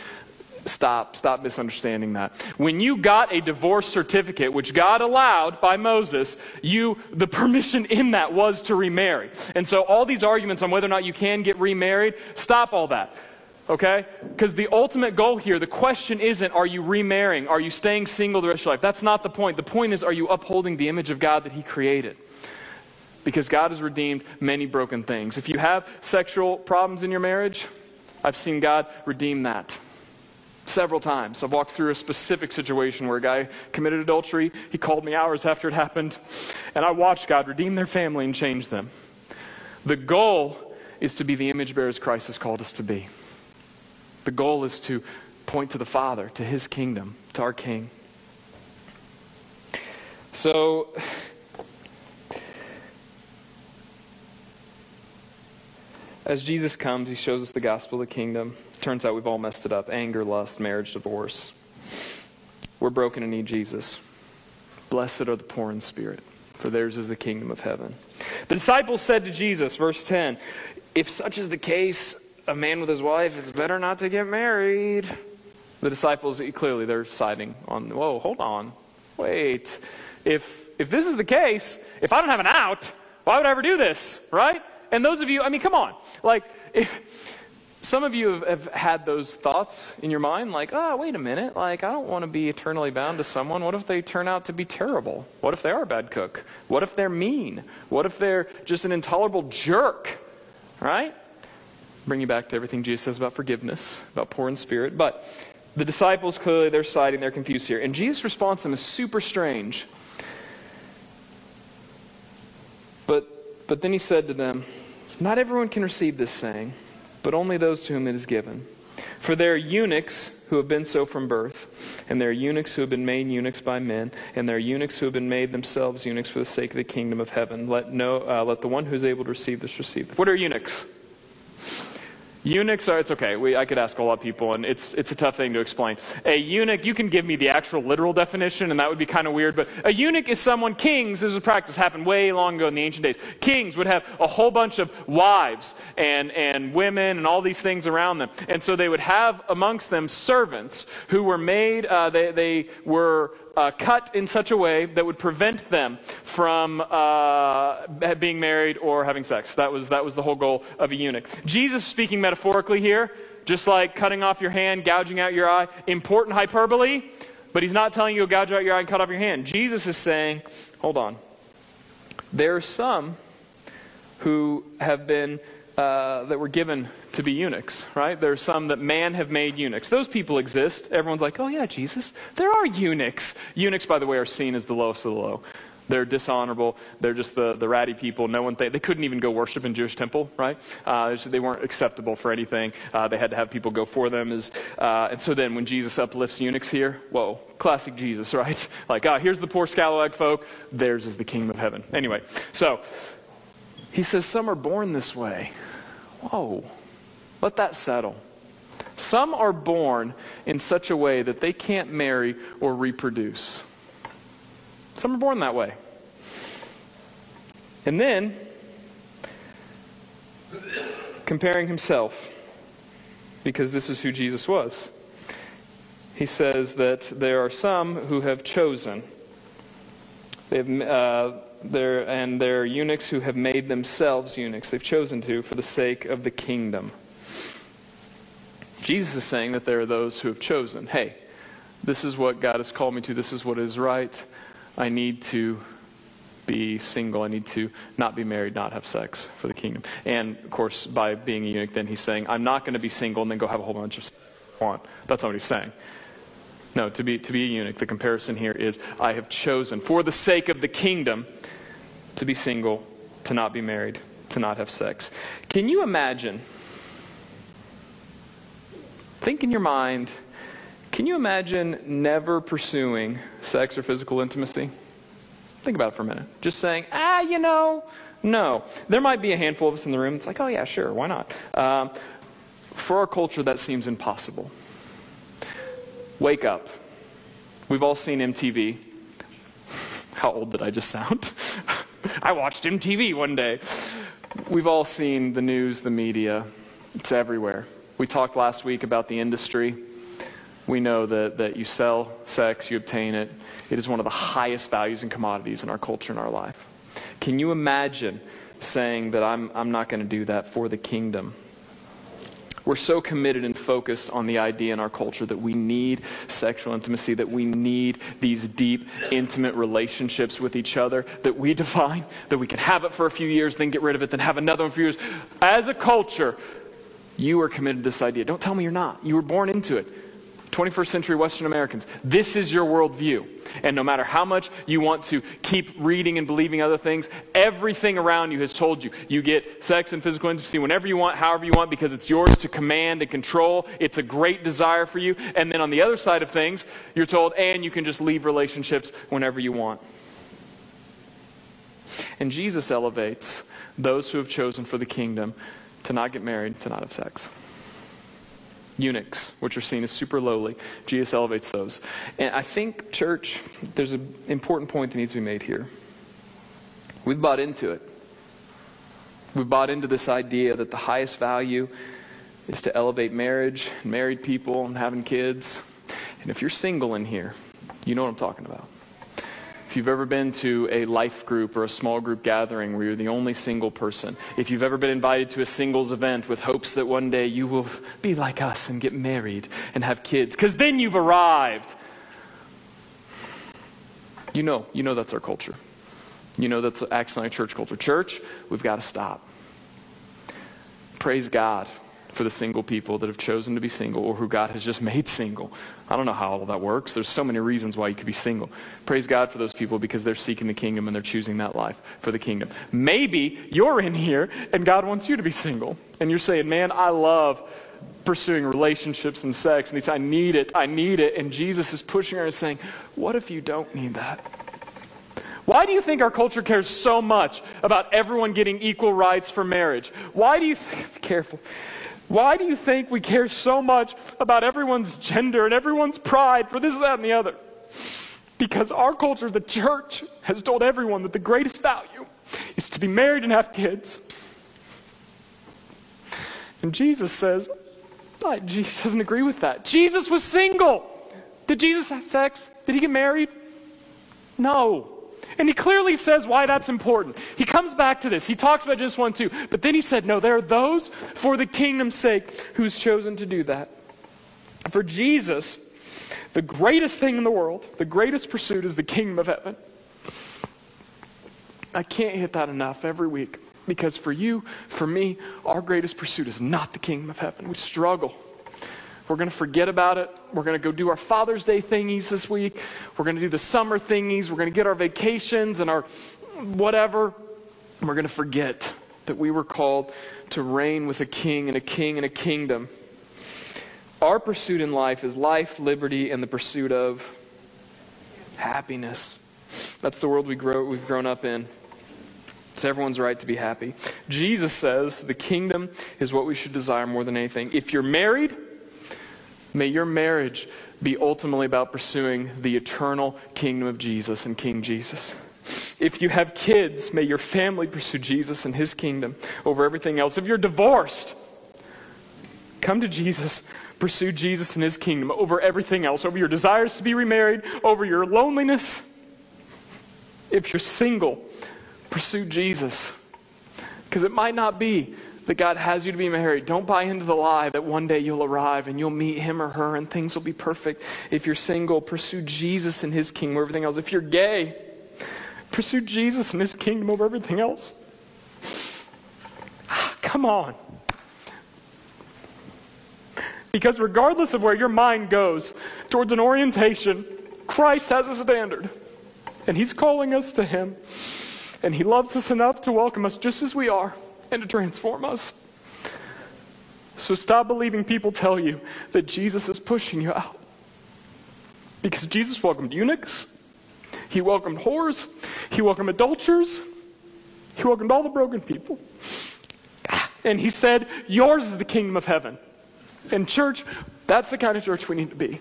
Stop, stop misunderstanding that. When you got a divorce certificate, which God allowed by Moses, you, the permission in that was to remarry. And so all these arguments on whether or not you can get remarried, stop all that. Okay? Because the ultimate goal here, the question isn't, are you remarrying? Are you staying single the rest of your life? That's not the point. The point is, are you upholding the image of God that He created? Because God has redeemed many broken things. If you have sexual problems in your marriage, I've seen God redeem that several times. I've walked through a specific situation where a guy committed adultery. He called me hours after it happened, and I watched God redeem their family and change them. The goal is to be the image bearers Christ has called us to be. The goal is to point to the Father, to his kingdom, to our King. So, as Jesus comes, he shows us the gospel of the kingdom. Turns out we've all messed it up anger, lust, marriage, divorce. We're broken and need Jesus. Blessed are the poor in spirit, for theirs is the kingdom of heaven. The disciples said to Jesus, verse 10, If such is the case, a man with his wife, it's better not to get married. The disciples, eh, clearly, they're siding on, whoa, hold on. Wait. If, if this is the case, if I don't have an out, why would I ever do this, right? And those of you, I mean, come on. Like, if, some of you have, have, had those thoughts in your mind, like, oh, wait a minute, like, I don't want to be eternally bound to someone. What if they turn out to be terrible? What if they are a bad cook? What if they're mean? What if they're just an intolerable jerk? Right? Bring you back to everything Jesus says about forgiveness, about poor in spirit. But the disciples clearly they're siding, they're confused here. And Jesus' response to them is super strange. But But then he said to them, Not everyone can receive this saying, but only those to whom it is given. For there are eunuchs who have been so from birth, and there are eunuchs who have been made eunuchs by men, and there are eunuchs who have been made themselves eunuchs for the sake of the kingdom of heaven. Let, no, uh, let the one who is able to receive this receive. What are eunuchs? Eunuchs are, it's okay. We, I could ask a lot of people, and it's, it's a tough thing to explain. A eunuch, you can give me the actual literal definition, and that would be kind of weird, but a eunuch is someone, kings, this is a practice, happened way long ago in the ancient days. Kings would have a whole bunch of wives and, and women and all these things around them. And so they would have amongst them servants who were made, uh, they, they were uh, cut in such a way that would prevent them from uh, being married or having sex. That was, that was the whole goal of a eunuch. Jesus speaking metaphorically here, just like cutting off your hand, gouging out your eye, important hyperbole, but he's not telling you to gouge out your eye and cut off your hand. Jesus is saying, hold on. There are some who have been uh, that were given to be eunuchs, right? There are some that man have made eunuchs. Those people exist. Everyone's like, oh, yeah, Jesus, there are eunuchs. Eunuchs, by the way, are seen as the lowest of the low. They're dishonorable. They're just the, the ratty people. No one th- they couldn't even go worship in Jewish temple, right? Uh, they weren't acceptable for anything. Uh, they had to have people go for them. As, uh, and so then when Jesus uplifts eunuchs here, whoa, classic Jesus, right? Like, ah, here's the poor scalawag folk. Theirs is the kingdom of heaven. Anyway, so he says some are born this way. Whoa, let that settle. Some are born in such a way that they can't marry or reproduce. Some are born that way. And then, comparing himself, because this is who Jesus was, he says that there are some who have chosen. They've, uh, and there are eunuchs who have made themselves eunuchs. They've chosen to for the sake of the kingdom. Jesus is saying that there are those who have chosen hey, this is what God has called me to, this is what is right. I need to be single. I need to not be married, not have sex for the kingdom. And of course, by being a eunuch, then he's saying, I'm not going to be single and then go have a whole bunch of want. That's not what he's saying. No, to be, to be a eunuch, the comparison here is I have chosen, for the sake of the kingdom, to be single, to not be married, to not have sex. Can you imagine? Think in your mind, can you imagine never pursuing sex or physical intimacy? Think about it for a minute. Just saying, ah, you know, no. There might be a handful of us in the room. It's like, oh, yeah, sure, why not? Um, for our culture, that seems impossible. Wake up. We've all seen MTV. How old did I just sound? I watched MTV one day. We've all seen the news, the media. It's everywhere. We talked last week about the industry. We know that, that you sell sex, you obtain it. It is one of the highest values and commodities in our culture and our life. Can you imagine saying that I'm, I'm not going to do that for the kingdom? We're so committed and focused on the idea in our culture that we need sexual intimacy, that we need these deep, intimate relationships with each other that we define, that we can have it for a few years, then get rid of it, then have another one for years. As a culture, you are committed to this idea. Don't tell me you're not. You were born into it. 21st century Western Americans, this is your worldview. And no matter how much you want to keep reading and believing other things, everything around you has told you. You get sex and physical intimacy whenever you want, however you want, because it's yours to command and control. It's a great desire for you. And then on the other side of things, you're told, and you can just leave relationships whenever you want. And Jesus elevates those who have chosen for the kingdom to not get married, to not have sex eunuchs, which are seen as super lowly. Jesus elevates those. And I think, church, there's an important point that needs to be made here. We've bought into it. We've bought into this idea that the highest value is to elevate marriage married people and having kids. And if you're single in here, you know what I'm talking about. If you've ever been to a life group or a small group gathering where you're the only single person, if you've ever been invited to a singles event with hopes that one day you will be like us and get married and have kids, because then you've arrived. You know, you know that's our culture. You know that's actually our church culture. Church, we've got to stop. Praise God for the single people that have chosen to be single or who God has just made single. I don't know how all that works. There's so many reasons why you could be single. Praise God for those people because they're seeking the kingdom and they're choosing that life for the kingdom. Maybe you're in here and God wants you to be single and you're saying, man, I love pursuing relationships and sex. And he said, I need it. I need it. And Jesus is pushing her and saying, What if you don't need that? Why do you think our culture cares so much about everyone getting equal rights for marriage? Why do you think, be careful, why do you think we care so much about everyone's gender and everyone's pride for this, that, and the other? Because our culture, the church, has told everyone that the greatest value is to be married and have kids. And Jesus says, oh, Jesus doesn't agree with that. Jesus was single. Did Jesus have sex? Did he get married? No. And he clearly says why that's important. He comes back to this. He talks about just one, two. But then he said, No, there are those for the kingdom's sake who's chosen to do that. For Jesus, the greatest thing in the world, the greatest pursuit is the kingdom of heaven. I can't hit that enough every week because for you, for me, our greatest pursuit is not the kingdom of heaven. We struggle. We're going to forget about it. We're going to go do our Father's Day thingies this week. We're going to do the summer thingies. We're going to get our vacations and our whatever. And we're going to forget that we were called to reign with a king and a king and a kingdom. Our pursuit in life is life, liberty, and the pursuit of happiness. That's the world we grow, we've grown up in. It's everyone's right to be happy. Jesus says the kingdom is what we should desire more than anything. If you're married, May your marriage be ultimately about pursuing the eternal kingdom of Jesus and King Jesus. If you have kids, may your family pursue Jesus and his kingdom over everything else. If you're divorced, come to Jesus, pursue Jesus and his kingdom over everything else, over your desires to be remarried, over your loneliness. If you're single, pursue Jesus. Because it might not be that God has you to be married. Don't buy into the lie that one day you'll arrive and you'll meet him or her and things will be perfect. If you're single, pursue Jesus and his kingdom over everything else. If you're gay, pursue Jesus and his kingdom over everything else. Ah, come on. Because regardless of where your mind goes towards an orientation, Christ has a standard. And he's calling us to him. And he loves us enough to welcome us just as we are and to transform us. So stop believing people tell you that Jesus is pushing you out. Because Jesus welcomed eunuchs, he welcomed whores, he welcomed adulterers, he welcomed all the broken people. And he said, Yours is the kingdom of heaven. And, church, that's the kind of church we need to be.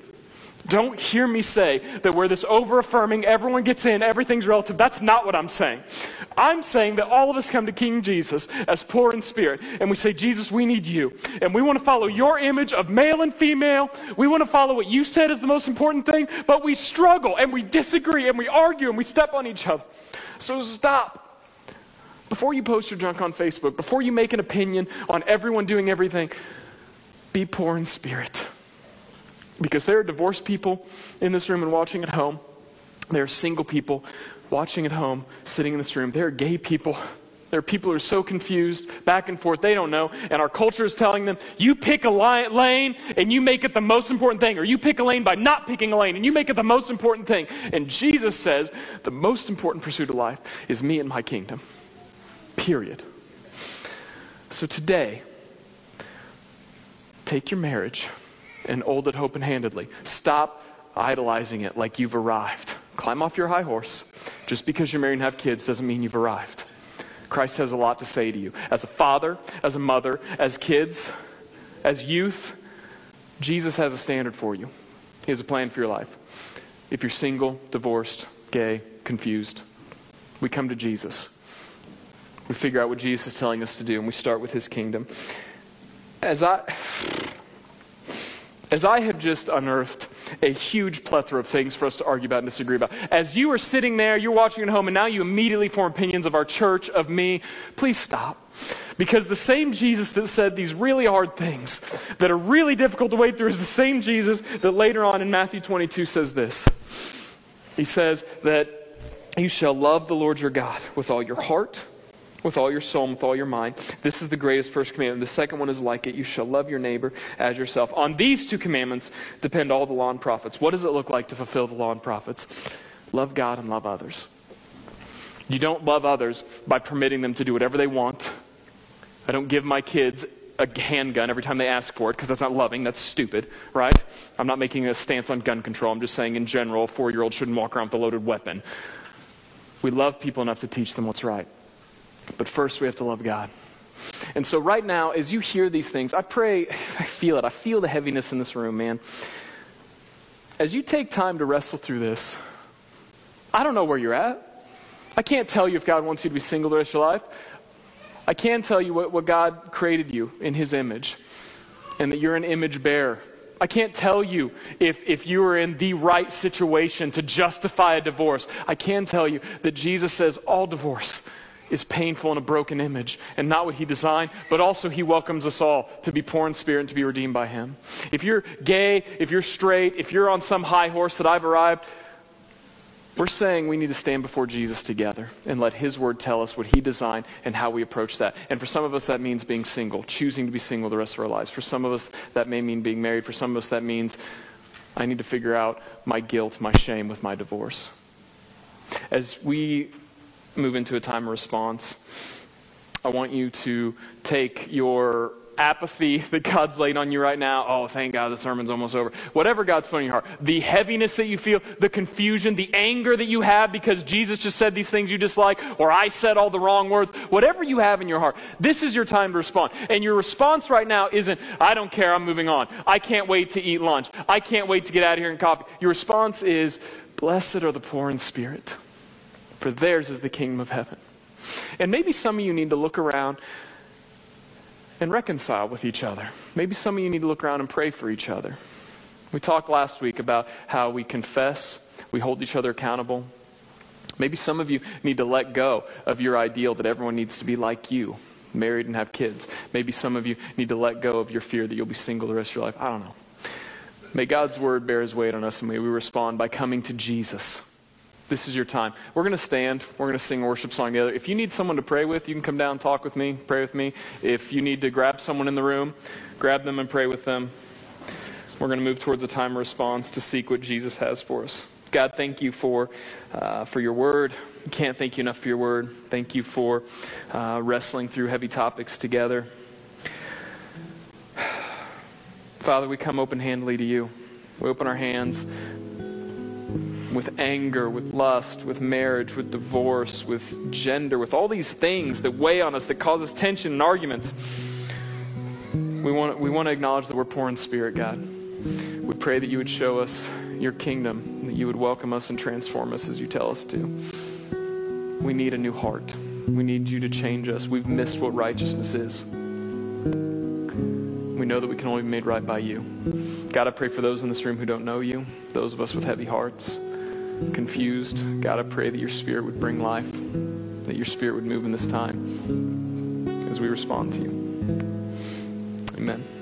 Don't hear me say that we're this over affirming, everyone gets in, everything's relative. That's not what I'm saying. I'm saying that all of us come to King Jesus as poor in spirit, and we say, Jesus, we need you. And we want to follow your image of male and female. We want to follow what you said is the most important thing, but we struggle and we disagree and we argue and we step on each other. So stop. Before you post your junk on Facebook, before you make an opinion on everyone doing everything, be poor in spirit. Because there are divorced people in this room and watching at home. There are single people watching at home, sitting in this room. There are gay people. There are people who are so confused, back and forth, they don't know. And our culture is telling them, you pick a lane and you make it the most important thing. Or you pick a lane by not picking a lane and you make it the most important thing. And Jesus says, the most important pursuit of life is me and my kingdom. Period. So today, take your marriage and hold it open handedly. Stop idolizing it like you've arrived. Climb off your high horse. Just because you're married and have kids doesn't mean you've arrived. Christ has a lot to say to you. As a father, as a mother, as kids, as youth, Jesus has a standard for you. He has a plan for your life. If you're single, divorced, gay, confused, we come to Jesus. We figure out what Jesus is telling us to do, and we start with his kingdom. As I as I have just unearthed a huge plethora of things for us to argue about and disagree about, as you are sitting there, you're watching at home, and now you immediately form opinions of our church, of me, please stop. Because the same Jesus that said these really hard things that are really difficult to wade through is the same Jesus that later on in Matthew 22 says this. He says that you shall love the Lord your God with all your heart, with all your soul and with all your mind. This is the greatest first commandment. The second one is like it. You shall love your neighbor as yourself. On these two commandments depend all the law and prophets. What does it look like to fulfill the law and prophets? Love God and love others. You don't love others by permitting them to do whatever they want. I don't give my kids a handgun every time they ask for it because that's not loving. That's stupid, right? I'm not making a stance on gun control. I'm just saying, in general, a four year old shouldn't walk around with a loaded weapon. We love people enough to teach them what's right. But first, we have to love God. And so, right now, as you hear these things, I pray, I feel it. I feel the heaviness in this room, man. As you take time to wrestle through this, I don't know where you're at. I can't tell you if God wants you to be single the rest of your life. I can tell you what, what God created you in His image and that you're an image bearer. I can't tell you if, if you are in the right situation to justify a divorce. I can tell you that Jesus says all divorce is painful in a broken image and not what he designed, but also he welcomes us all to be poor in spirit and to be redeemed by him. If you're gay, if you're straight, if you're on some high horse that I've arrived, we're saying we need to stand before Jesus together and let His Word tell us what He designed and how we approach that. And for some of us, that means being single, choosing to be single the rest of our lives. For some of us, that may mean being married. For some of us, that means I need to figure out my guilt, my shame with my divorce. As we move into a time of response, I want you to take your apathy that God's laid on you right now. Oh, thank God the sermon's almost over. Whatever God's put in your heart, the heaviness that you feel, the confusion, the anger that you have because Jesus just said these things you dislike, or I said all the wrong words, whatever you have in your heart, this is your time to respond. And your response right now isn't, I don't care, I'm moving on. I can't wait to eat lunch. I can't wait to get out of here and coffee. Your response is, Blessed are the poor in spirit, for theirs is the kingdom of heaven. And maybe some of you need to look around and reconcile with each other. Maybe some of you need to look around and pray for each other. We talked last week about how we confess, we hold each other accountable. Maybe some of you need to let go of your ideal that everyone needs to be like you, married and have kids. Maybe some of you need to let go of your fear that you'll be single the rest of your life. I don't know. May God's word bear his weight on us and may we respond by coming to Jesus this is your time. We're going to stand. We're going to sing a worship song together. If you need someone to pray with, you can come down talk with me, pray with me. If you need to grab someone in the room, grab them and pray with them. We're going to move towards a time of response to seek what Jesus has for us. God, thank you for, uh, for your word. can't thank you enough for your word. Thank you for uh, wrestling through heavy topics together. Father, we come open handedly to you. We open our hands with anger, with lust, with marriage, with divorce, with gender, with all these things that weigh on us, that cause us tension and arguments. We want, we want to acknowledge that we're poor in spirit, God. We pray that you would show us your kingdom, that you would welcome us and transform us as you tell us to. We need a new heart. We need you to change us. We've missed what righteousness is. We know that we can only be made right by you. God, I pray for those in this room who don't know you, those of us with heavy hearts confused, God, I pray that your spirit would bring life, that your spirit would move in this time as we respond to you. Amen.